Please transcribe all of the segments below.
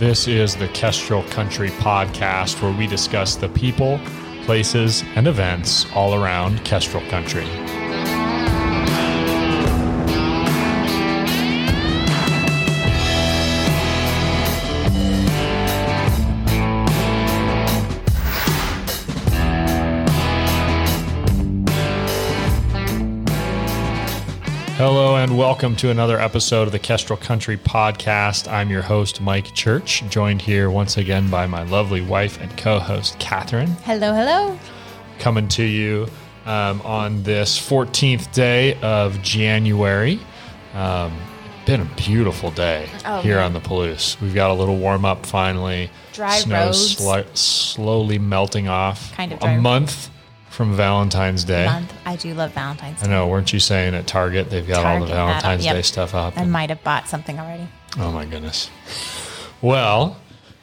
This is the Kestrel Country podcast where we discuss the people, places, and events all around Kestrel Country. And welcome to another episode of the Kestrel Country Podcast. I'm your host, Mike Church, joined here once again by my lovely wife and co host, Catherine. Hello, hello. Coming to you um, on this 14th day of January. Um, been a beautiful day Oh, here man. on the Palouse. We've got a little warm up finally. Dry Snow roads. sli- slowly melting off. Kind of a month from Valentine's Day. Month. I do love Valentine's I Day. know, weren't you saying at Target they've got all the Target had Valentine's yep. Day stuff up? I might have bought something already. Oh my goodness. Well,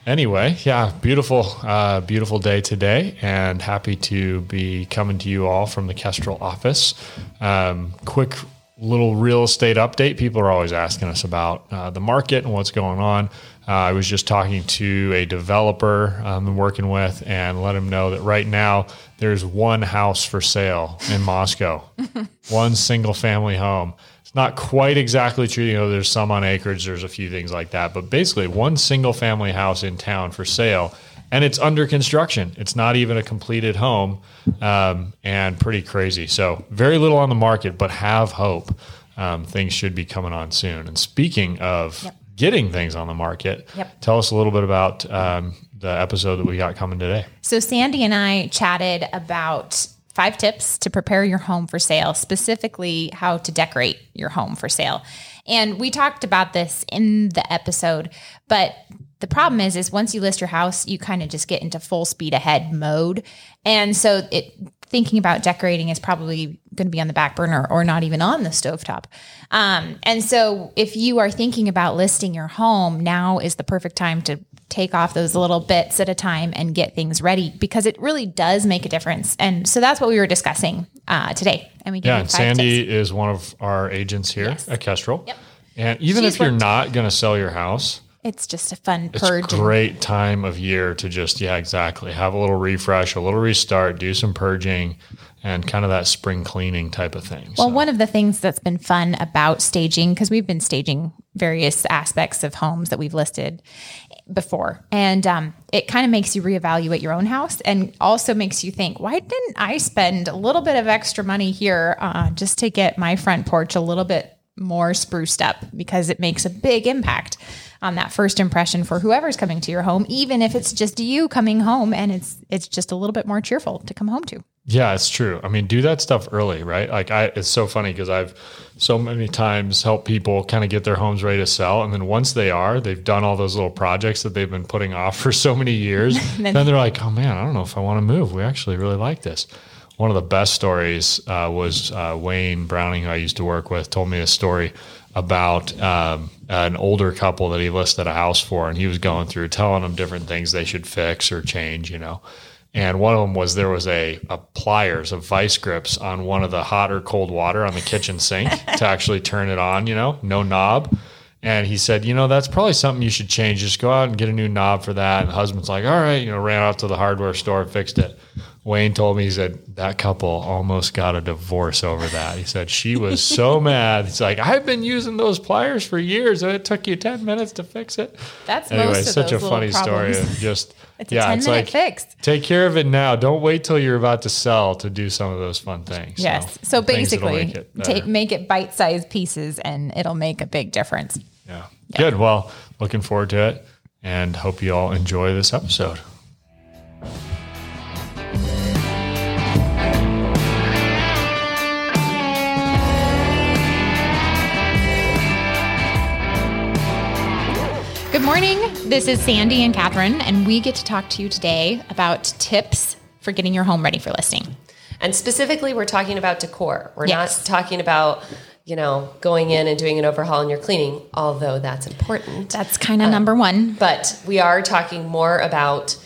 anyway, yeah, beautiful, uh, beautiful day today, and happy to be coming to you all from the Kestrel office. Um, quick little real estate update. People are always asking us about uh, the market and what's going on. Uh, I was just talking to a developer um, I'm working with and let him know that right now there's one house for sale in Moscow, one single family home. It's not quite exactly true. You know, there's some on acreage, there's a few things like that, but basically one single family house in town for sale, and it's under construction. It's not even a completed home, um, and pretty crazy. So very little on the market, but have hope. Um, things should be coming on soon. And speaking of Yep. getting things on the market, Yep. tell us a little bit about um, the episode that we got coming today. So Sandy and I chatted about five tips to prepare your home for sale, specifically how to decorate your home for sale. And we talked about this in the episode, but the problem is is once you list your house, you kind of just get into full speed ahead mode. And so it thinking about decorating is probably going to be on the back burner or not even on the stovetop. Um, and so if you are thinking about listing your home, now is the perfect time to take off those little bits at a time and get things ready because it really does make a difference. And so that's what we were discussing uh, today. And we Yeah, and Sandy tips. is one of our agents here Yes. at Kestrel. Yep. And even She's if you're not going to sell your house, It's just a fun it's purge. a great time of year to just yeah exactly have a little refresh a little restart do some purging and kind of that spring cleaning type of thing Well, So, one of the things that's been fun about staging, because we've been staging various aspects of homes that we've listed before, and um, it kind of makes you reevaluate your own house and also makes you think, why didn't I spend a little bit of extra money here uh, just to get my front porch a little bit more spruced up? Because it makes a big impact on that first impression for whoever's coming to your home, even if it's just you coming home and it's it's just a little bit more cheerful to come home to. yeah it's true. I mean do that stuff early right? Like i it's so funny because i've so many times helped people kind of get their homes ready to sell and then once they are they've done all those little projects that they've been putting off for so many years. Then they're like oh man i don't know if i want to move. We actually really like this one of the best stories uh, was uh, Wayne Browning, who I used to work with, told me a story about um, an older couple that he listed a house for, and he was going through telling them different things they should fix or change, you know. And one of them was there was a, a pliers of vice grips on one of the hot or cold water on the kitchen sink to actually turn it on, you know, no knob. And he said, you know, that's probably something you should change. Just go out and get a new knob for that. And the husband's like, all right, you know, ran out to the hardware store, fixed it. Wayne told me, he said, that couple almost got a divorce over that. He said, she was so mad. He's like, I've been using those pliers for years and it took you 10 minutes to fix it. That's Anyway, most of such a funny story. Just, It's a yeah, 10 it's minute like, fix. take care of it now. Don't wait till you're about to sell to do some of those fun things. Yes. So, that'll basically, make it better. take, make it bite sized pieces and it'll make a big difference. Yeah. Good. Well, looking forward to it and hope you all enjoy this episode. This is Sandy and Catherine, and we get to talk to you today about tips for getting your home ready for listing. And specifically, we're talking about decor. We're Yes. not talking about, you know, going in and doing an overhaul in your cleaning, although that's important. That's kind of number one. But we are talking more about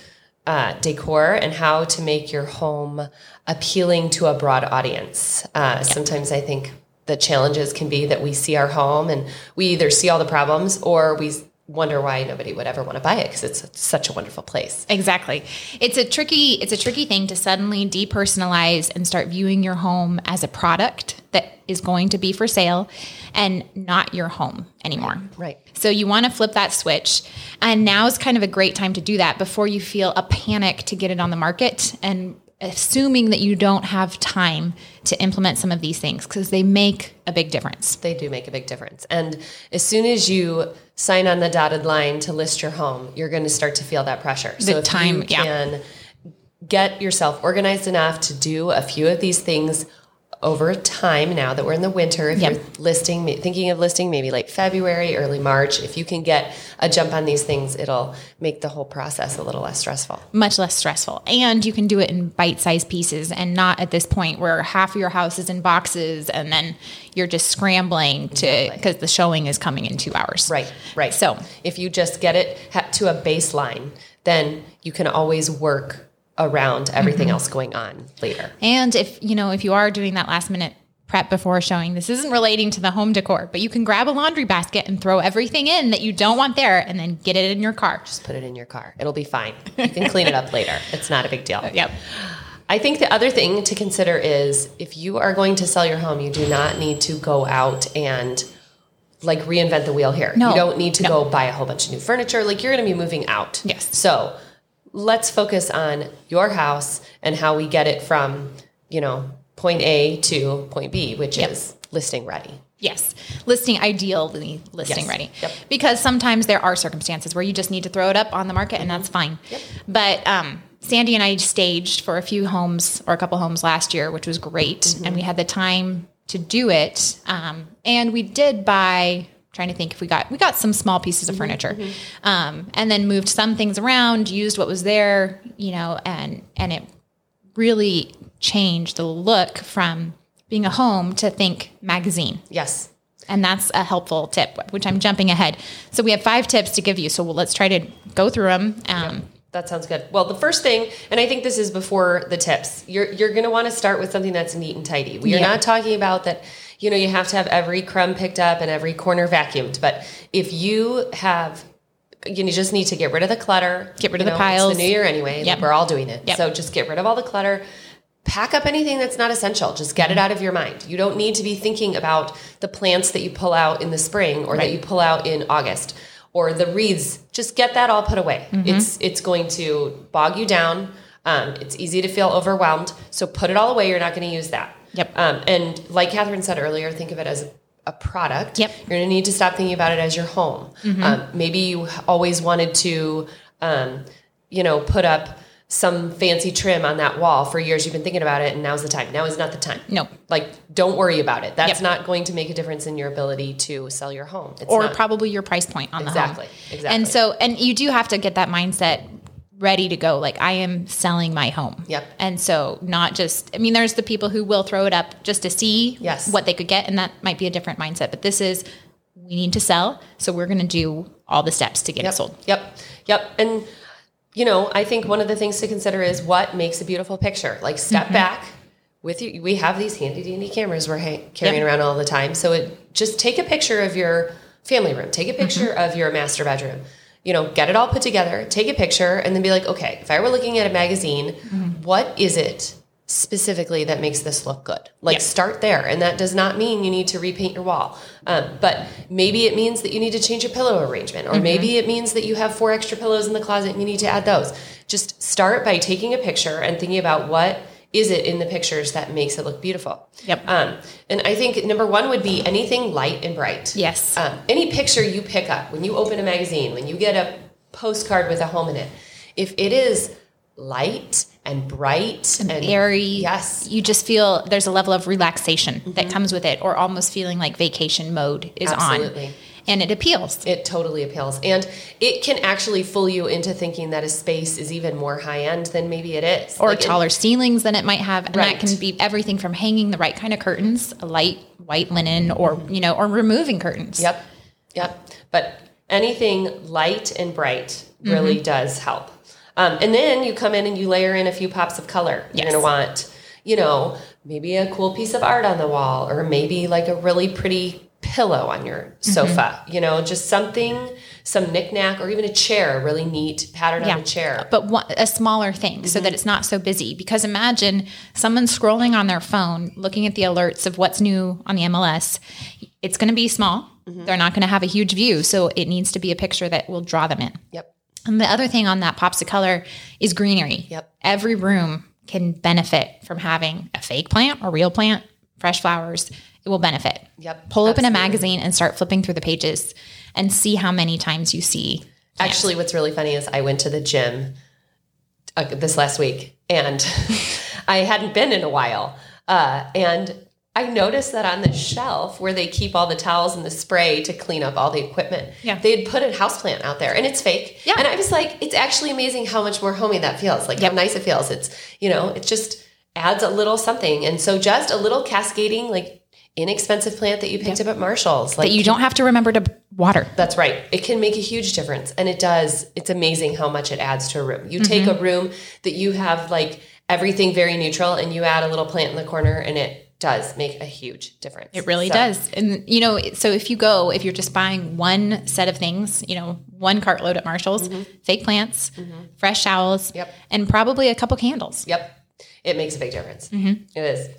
uh, decor and how to make your home appealing to a broad audience. Uh, Sometimes I think the challenges can be that we see our home and we either see all the problems or we wonder why nobody would ever want to buy it because it's such a wonderful place. Exactly. It's a tricky it's a tricky thing to suddenly depersonalize and start viewing your home as a product that is going to be for sale and not your home anymore. Right. So you want to flip that switch and now is kind of a great time to do that before you feel a panic to get it on the market and assuming that you don't have time to implement some of these things because they make a big difference. They do make a big difference. And as soon as you sign on the dotted line to list your home, you're going to start to feel that pressure. The so if time, you yeah. can get yourself organized enough to do a few of these things over time now that we're in the winter if Yep. you're listing thinking of listing maybe late february early march if you can get a jump on these things it'll make the whole process a little less stressful much less stressful. And you can do it in bite sized pieces and not at this point where half of your house is in boxes and then you're just scrambling to because the showing is coming in two hours. right right So if you just get it to a baseline then you can always work around everything Mm-hmm. else going on later And if you know, if you are doing that last minute prep before showing, this isn't relating to the home decor, but you can grab a laundry basket and throw everything in that you don't want there and then get it in your car. just put it in your car it'll be fine you can clean it up later it's not a big deal Yep. I think the other thing to consider is if you are going to sell your home, you do not need to go out and like reinvent the wheel here. No. You don't need to No. go buy a whole bunch of new furniture. Like you're going to be moving out. Yes. So let's focus on your house and how we get it from, you know, point A to point B, which is listing ready. Yes, listing ideally listing Yes. ready. Yep. Because sometimes there are circumstances where you just need to throw it up on the market and that's fine. But um, Sandy and I staged for a few homes or a couple homes last year, which was great, and we had the time to do it. Um, and we did buy. Trying to think if we got we got some small pieces of furniture, um, and then moved some things around, used what was there, you know, and and it really changed the look from being a home to think magazine. Yes. And that's a helpful tip, which I'm jumping ahead. So we have five tips to give you. So let's try to go through them. Um, That sounds good. Well, the first thing, and I think this is before the tips, you're you're going to want to start with something that's neat and tidy. We are Yeah. not talking about that. You know, you have to have every crumb picked up and every corner vacuumed. But if you have, you just need to get rid of the clutter. Get rid of You the know, piles. It's the new year anyway. Yep. We're all doing it. Yep. So just get rid of all the clutter. Pack up anything that's not essential. Just get it out of your mind. You don't need to be thinking about the plants that you pull out in the spring or that you pull out in August or the wreaths. Just get that all put away. Mm-hmm. It's it's going to bog you down. Um, it's easy to feel overwhelmed. So put it all away. You're not going to use that. Yep. Um, and like Catherine said earlier, think of it as a, a product. Yep. Mm-hmm. You're going to need to stop thinking about it as your home. Um, maybe you always wanted to, um, you know, put up some fancy trim on that wall for years. You've been thinking about it, and now's the time. Now is not the time. No. Like, don't worry about it. That's Yep. not going to make a difference in your ability to sell your home. It's or not. probably your price point on the home. Exactly, exactly. And so, and you do have to get that mindset ready to go. Like I am selling my home. Yep. And so not just, I mean, there's the people who will throw it up just to see Yes. what they could get. And that might be a different mindset, but this is, we need to sell. So we're going to do all the steps to get Yep. it sold. Yep. Yep. And you know, I think one of the things to consider is what makes a beautiful picture. Like step Mm-hmm. back with you. We have these handy dandy cameras we're ha- carrying Yep. around all the time. So it just take a picture of your family room. Take a picture Mm-hmm. of your master bedroom. You know, get it all put together. Take a picture, and then be like, okay, if I were looking at a magazine, Mm-hmm. what is it specifically that makes this look good? Like Yep. start there, and that does not mean you need to repaint your wall. Um, but maybe it means that you need to change your pillow arrangement, or maybe it means that you have four extra pillows in the closet and you need to add those. Just start by taking a picture and thinking about what is it in the pictures that makes it look beautiful. Yep. Um, and I think number one would be anything light and bright. Yes. Um, any picture you pick up when you open a magazine, when you get a postcard with a home in it, if it is light and bright and, airy. yes, You just feel there's a level of relaxation that comes with it, or almost feeling like vacation mode is Absolutely. on. And it appeals. It totally appeals. And it can actually fool you into thinking that a space is even more high end than maybe it is. or Like, it- taller ceilings than it might have and Right. that can be everything from hanging the right kind of curtains a light white linen or you know or removing curtains Yep. Yep. But anything light and bright really Mm-hmm. does help. Um, and then you come in and you layer in a few pops of color. You're going to want, you know, maybe a cool piece of art on the wall or maybe like a really pretty pillow on your Mm-hmm. sofa, you know, just something some knickknack or even a chair, a really neat pattern Yeah. on a chair. but one, a smaller thing so that it's not so busy. Because imagine someone scrolling on their phone, looking at the alerts of what's new on the MLS. It's going to be small. They're not going to have a huge view, so it needs to be a picture that will draw them in. Yep. And the other thing on that pops of color is greenery. Yep. Every room can benefit from having a fake plant or real plant, fresh flowers. It will benefit. Yep, Pull open a magazine and start flipping through the pages and see how many times you see. Actually, what's really funny is I went to the gym uh, this last week and I hadn't been in a while. Uh, and I noticed that on the shelf where they keep all the towels and the spray to clean up all the equipment, Yeah. they had put a houseplant out there and it's fake. Yeah. And I was like, it's actually amazing how much more homey that feels. Like Yep. how nice it feels. It's, you know, it just adds a little something. And so just a little cascading, like inexpensive plant that you picked up at Marshall's. Like That you don't have to remember to water. that's right. It can make a huge difference. And it does. It's amazing how much it adds to a room. You take Mm-hmm. a room that you have like everything very neutral and you add a little plant in the corner and it does make a huge difference. It really So, does. And you know, so if you go, if you're just buying one set of things, you know, one cartload at Marshall's, fake plants, fresh towels, Mm-hmm. Yep. and probably a couple candles. Yep. It makes a big difference. Mm-hmm. It is.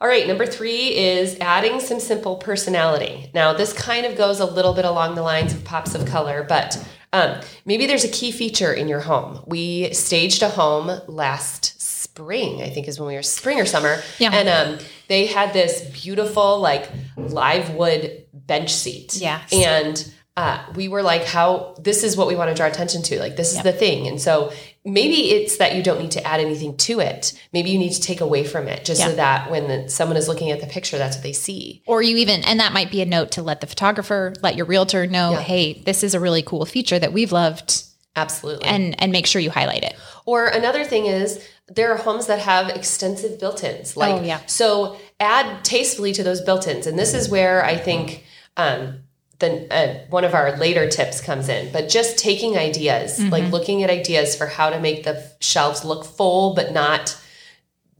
All right, number three is adding some simple personality. Now, this kind of goes a little bit along the lines of pops of color, but um, maybe there's a key feature in your home. We staged a home last spring, I think is when we were spring or summer. Yeah. And um, they had this beautiful, like, live wood bench seat. Yes. And uh, we were like, how this is what we want to draw attention to. Like, this is the thing. And so maybe it's that you don't need to add anything to it. Maybe you need to take away from it just so that when the, someone is looking at the picture, that's what they see. Or you even, and that might be a note to let the photographer, let your realtor know, Yeah. hey, this is a really cool feature that we've loved, Absolutely. and and make sure you highlight it. Or another thing is there are homes that have extensive built-ins. Like Oh, yeah. so add tastefully to those built-ins. And this is where I think um the uh, one of our later tips comes in, but just taking ideas, Mm-hmm. like looking at ideas for how to make the shelves look full but not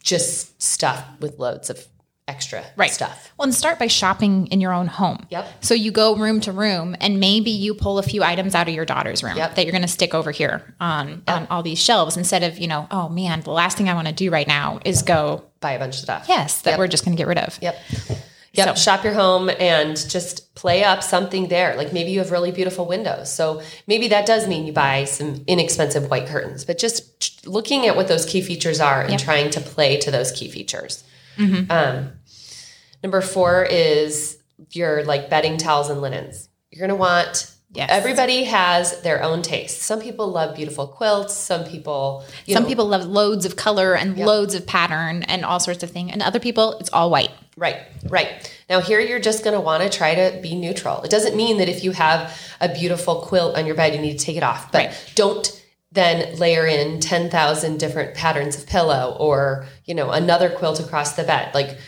just stuffed with loads of extra stuff. Well, and start by shopping in your own home. Yep. So you go room to room, and maybe you pull a few items out of your daughter's room Yep. that you're going to stick over here on on all these shelves instead of you know, oh man, the last thing I want to do right now is go Buy a bunch of stuff. yes that Yep. we're just going to get rid of. Yep. Yep. So- Shop your home and just play up something there. Like maybe you have really beautiful windows. So maybe that does mean you buy some inexpensive white curtains, but just looking at what those key features are and Yep. trying to play to those key features. Mm-hmm. Um, number four is your like bedding towels and linens. You're going to want Yes. Everybody has their own taste. Some people love beautiful quilts. Some people, Some know, people love loads of color and loads of pattern and all sorts of things, and other people it's all white. Right, right. Now, here you're just going to want to try to be neutral. It doesn't mean that if you have a beautiful quilt on your bed, you need to take it off, but Right. don't then layer in 10,000 different patterns of pillow or, you know, another quilt across the bed. Like,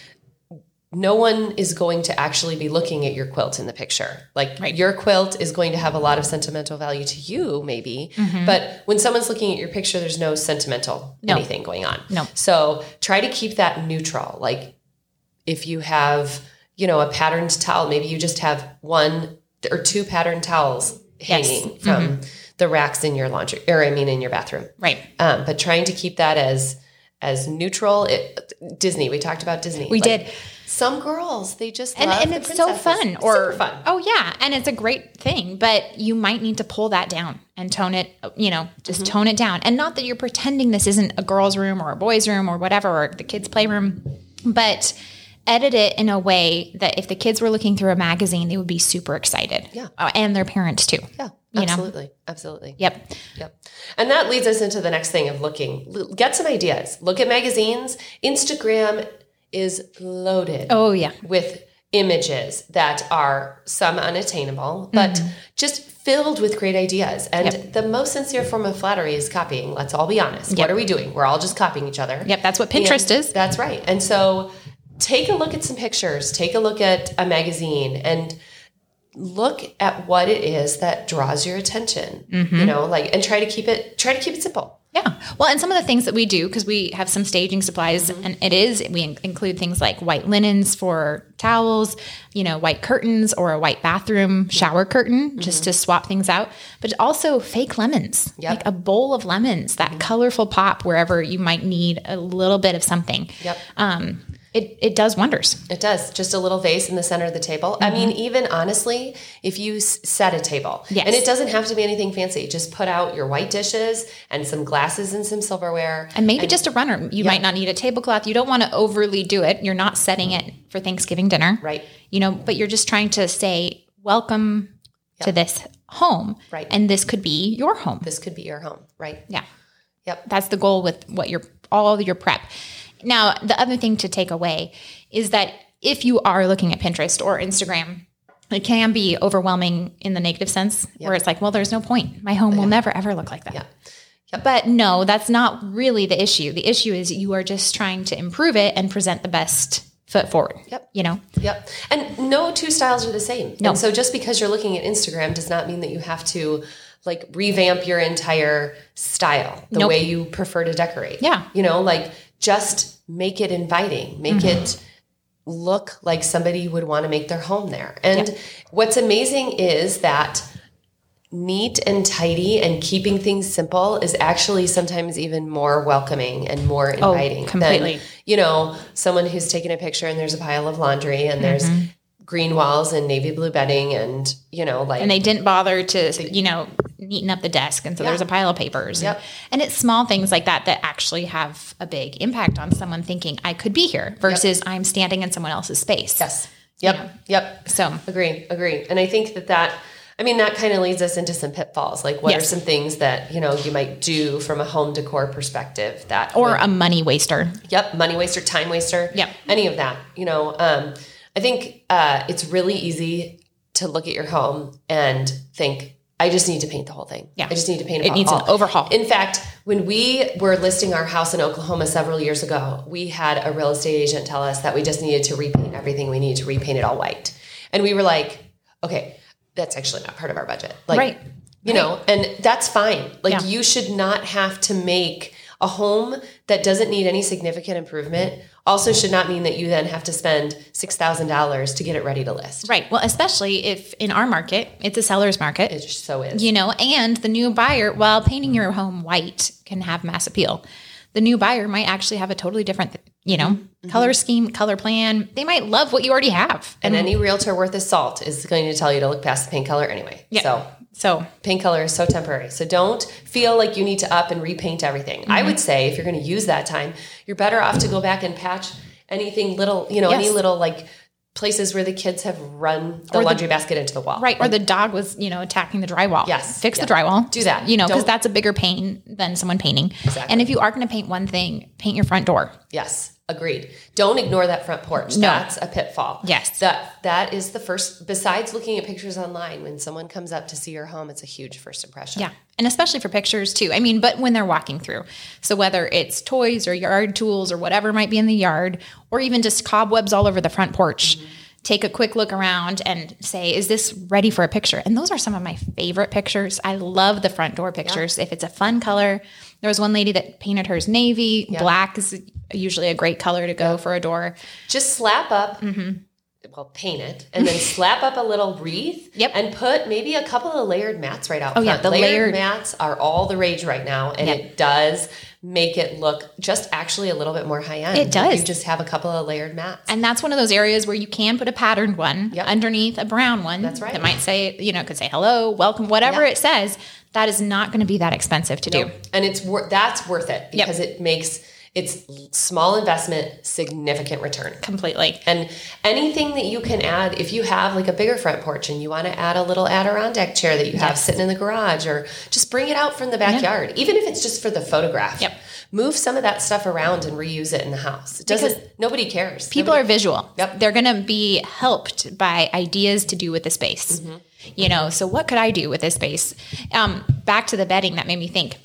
no one is going to actually be looking at your quilt in the picture. Like Right. your quilt is going to have a lot of sentimental value to you, maybe. Mm-hmm. But when someone's looking at your picture, there's no sentimental No. anything going on. No. So try to keep that neutral. Like if you have, you know, a patterned towel, maybe you just have one or two patterned towels Yes. Mm-hmm. hanging from the racks in your laundry, or I mean in your bathroom. Right. Um, but trying to keep that as as neutral. It, Disney, we talked about Disney. We did. Some girls, they just and, and it's so fun or fun. oh yeah and it's a great thing but you might need to pull that down and tone it you know just Mm-hmm. tone it down and not that you're pretending this isn't a girl's room or a boy's room or whatever or the kids playroom but edit it in a way that if the kids were looking through a magazine they would be super excited Yeah. Uh, and their parents too Yeah, you know? absolutely, absolutely. yep Yep. And that leads us into the next thing of looking. Get some ideas. Look at magazines. Instagram is loaded oh yeah with images that are some unattainable, but Mm-hmm. just filled with great ideas. And the most sincere form of flattery is copying. Let's all be honest. What are we doing? We're all just copying each other. yep that's what pinterest And is That's right. And so take a look at some pictures, take a look at a magazine and look at what it is that draws your attention. Mm-hmm. You know, like and try to keep it try to keep it simple. Yeah. Well, and some of the things that we do, because we have some staging supplies, mm-hmm. and it is, we in- include things like white linens for towels, you know, white curtains or a white bathroom shower curtain just mm-hmm. to swap things out, but also fake lemons, Yep. like a bowl of lemons, that mm-hmm. colorful pop wherever you might need a little bit of something. Yep. Um, it, it does wonders. It does. Just a little vase in the center of the table. I mean, mm-hmm. even honestly, if you s- set a table, Yes. and it doesn't have to be anything fancy, just put out your white dishes and some glasses and some silverware. And maybe just a runner. You might not need a tablecloth. You don't want to overly do it. You're not setting it for Thanksgiving dinner. Right. You know, but you're just trying to say, welcome to this home. Right. And this could be your home. This could be your home, right? Yeah. Yep. That's the goal with what your all of your prep. Now, the other thing to take away is that if you are looking at Pinterest or Instagram, it can be overwhelming in the negative sense where it's like, well, there's no point. My home will never ever look like that. Yeah. But no, that's not really the issue. The issue is you are just trying to improve it and present the best foot forward. Yep. You know? Yep. And no two styles are the same. No. And so just because you're looking at Instagram does not mean that you have to like revamp your entire style, the Nope. way you prefer to decorate. Yeah. You know, like just make it inviting, make Mm-hmm. it look like somebody would want to make their home there. And what's amazing is that neat and tidy and keeping things simple is actually sometimes even more welcoming and more inviting Oh, completely. than you know someone who's taking a picture and there's a pile of laundry and there's Mm-hmm. green walls and navy blue bedding and you know like and they didn't bother to you know neaten up the desk and so there's a pile of papers Yep. and it's small things like that that actually have a big impact on someone thinking i could be here versus i'm standing in someone else's space. Yes. Yep. Yep. So. Agree agree and i think that that i mean that kind of leads us into some pitfalls. Like what are some things that you know you might do from a home decor perspective that or would- a money waster. Yep, money waster, time waster. Yep. any of that. You know, um, I think uh, it's really easy to look at your home and think, I just need to paint the whole thing. Yeah. I just need to paint It It needs an overhaul. In fact, when we were listing our house in Oklahoma several years ago, we had a real estate agent tell us that we just needed to repaint everything. We needed to repaint it all white, and we were like, okay, that's actually not part of our budget. Like, Right. you know, and that's fine. Like Yeah. you should not have to make a home that doesn't need any significant improvement also should not mean that you then have to spend $6,000 to get it ready to list. right well especially if in our market it's a seller's market It just so is. you know and the new buyer while painting your home white can have mass appeal the new buyer might actually have a totally different you know Mm-hmm. color scheme color plan they might love what you already have and any realtor worth his salt is going to tell you to look past the paint color anyway. Yeah. So so paint color is so temporary. So don't feel like you need to up and repaint everything. I Mm-hmm. would say if you're going to use that time, you're better off to go back and patch anything little, you know, any little like places where the kids have run the laundry basket into the wall. right or the dog was you know attacking the drywall Yes. fix Yeah. the drywall Do that. you know because that's a bigger pain than someone painting Exactly. and if you are going to paint one thing paint your front door Yes, agreed. Don't ignore that front porch. No. That's a pitfall. Yes. That that is the first besides looking at pictures online when someone comes up to see your home, it's a huge first impression. Yeah. And especially for pictures too. I mean, but when they're walking through. So whether it's toys or yard tools or whatever might be in the yard, or even just cobwebs all over the front porch, take a quick look around and say, is this ready for a picture? And those are some of my favorite pictures. I love the front door pictures. If it's a fun color, there was one lady that painted hers navy. Black is usually a great color to go for a door. Just slap up mm-hmm. Well, paint it and then slap up a little wreath. Yep. and put maybe a couple of layered mats right out Oh, front. yeah, the layered, layered- mats are all the rage right now and Yep. it does make it look just actually a little bit more high end. It does. You just have a couple of layered mats. And that's one of those areas where you can put a patterned one Yep. underneath a brown one. That's right. That might say, you know, could say hello, welcome, whatever Yeah. it says. That is not going to be that expensive to do. and it's wor- that's worth it Yep. because it makes it's small investment significant return Completely. and anything that you can add if you have like a bigger front porch and you want to add a little adirondack chair that you have Yes. sitting in the garage or just bring it out from the backyard even if it's just for the photograph Yep. move some of that stuff around and reuse it in the house it doesn't nobody cares People are visual. Yep. They're going to be helped by ideas to do with the space. Mm-hmm. You know, so what could I do with this space? Um, back to the bedding, that made me think.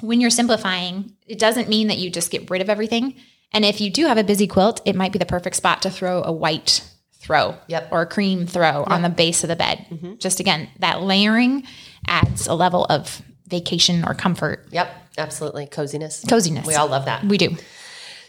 When you're simplifying, it doesn't mean that you just get rid of everything. And if you do have a busy quilt, it might be the perfect spot to throw a white throw Yep. Mm-hmm. or a cream throw on the base of the bed. Just again, that layering adds a level of vacation or comfort. Yep. Absolutely. Coziness. Coziness. We all love that. We do.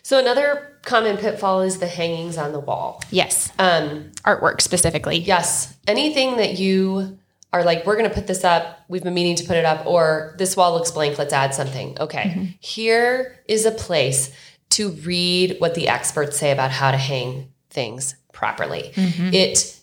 So another common pitfall is the hangings on the wall. Yes. Um, Artwork specifically. yes. Anything that you are like, we're going to put this up. We've been meaning to put it up, or this wall looks blank. Let's add something. Okay. Mm-hmm. Here is a place to read what the experts say about how to hang things properly. Mm-hmm. It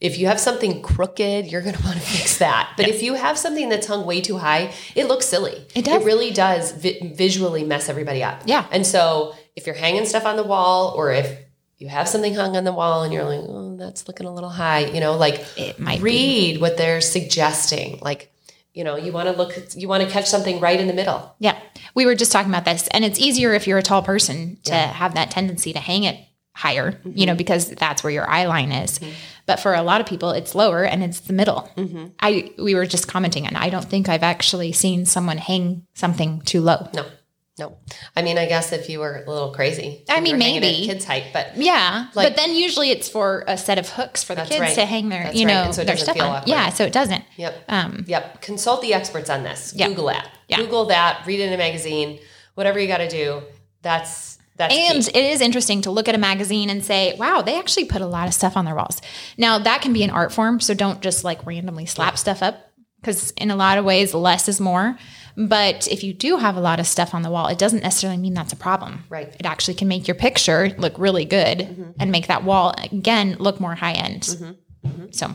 if you have something crooked, you're going to want to fix that. But if you have something that's hung way too high, it looks silly. It does. It really does vi- visually mess everybody up. Yeah. And so if you're hanging stuff on the wall, or if you have something hung on the wall and you're like, oh, that's looking a little high, you know, like It might be. read what they're suggesting. Like, you know, you want to look, you want to catch something right in the middle. Yeah. We were just talking about this. And it's easier if you're a tall person to have that tendency to hang it higher, you know, mm-hmm. because that's where your eye line is. Mm-hmm. But for a lot of people, it's lower and it's the middle. Mm-hmm. I we were just commenting, and I don't think I've actually seen someone hang something too low. No, no. I mean, I guess if you were a little crazy, I mean, you were hanging maybe. kids' height, but Yeah, Like- but then usually it's for a set of hooks for the kids right. to hang their, That's you know, And so it their doesn't stuff feel on. awkward. Yeah, so it doesn't. Yep. Um, Yep. Consult the experts on this. Yeah. Google that. Yeah. Google that. Read it in a magazine. Whatever you got to do. That's that's And key. it is interesting to look at a magazine and say, wow, they actually put a lot of stuff on their walls. Now, that can be an art form. So don't just like randomly slap stuff up because, in a lot of ways, less is more. But if you do have a lot of stuff on the wall, it doesn't necessarily mean that's a problem. Right. It actually can make your picture look really good Mm-hmm. and make that wall, again, look more high end. So,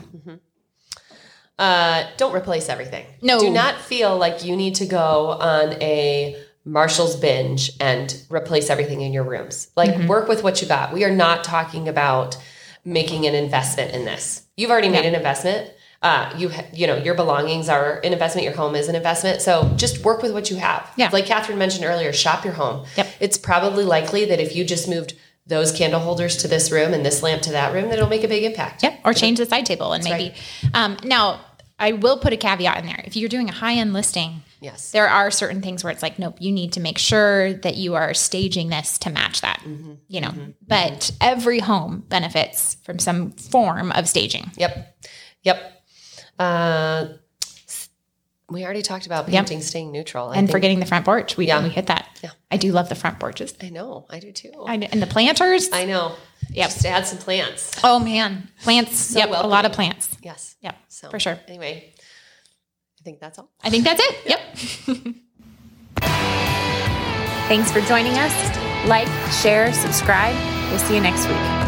Uh, don't replace everything. No. Do not feel like you need to go on a Marshall's binge and replace everything in your rooms. Like Mm-hmm. work with what you got. We are not talking about making an investment in this. You've already made an investment. Uh, you ha- you know your belongings are an investment. Your home is an investment. So just work with what you have. Yeah. Like Catherine mentioned earlier, shop your home. Yep. It's probably likely that if you just moved those candle holders to this room and this lamp to that room, that it'll make a big impact. Yep. Or change the side table and maybe. Um, now, I will put a caveat in there. If you're doing a high end listing, Yes. there are certain things where it's like, nope, you need to make sure that you are staging this to match that. You know, but every home benefits from some form of staging. Yep. Yep. Uh, we already talked about painting staying neutral. I And think- forgetting the front porch, we, Yeah. we hit that. Yeah. I do love the front porches. I know. I do too. I, and the planters. I know. Yep. Just add some plants. oh man, plants. yep, a lot of plants. Yes. Yep, So for sure. Anyway, I think that's all. I think that's it. Yep. Thanks for joining us. Like, share, subscribe. We'll see you next week.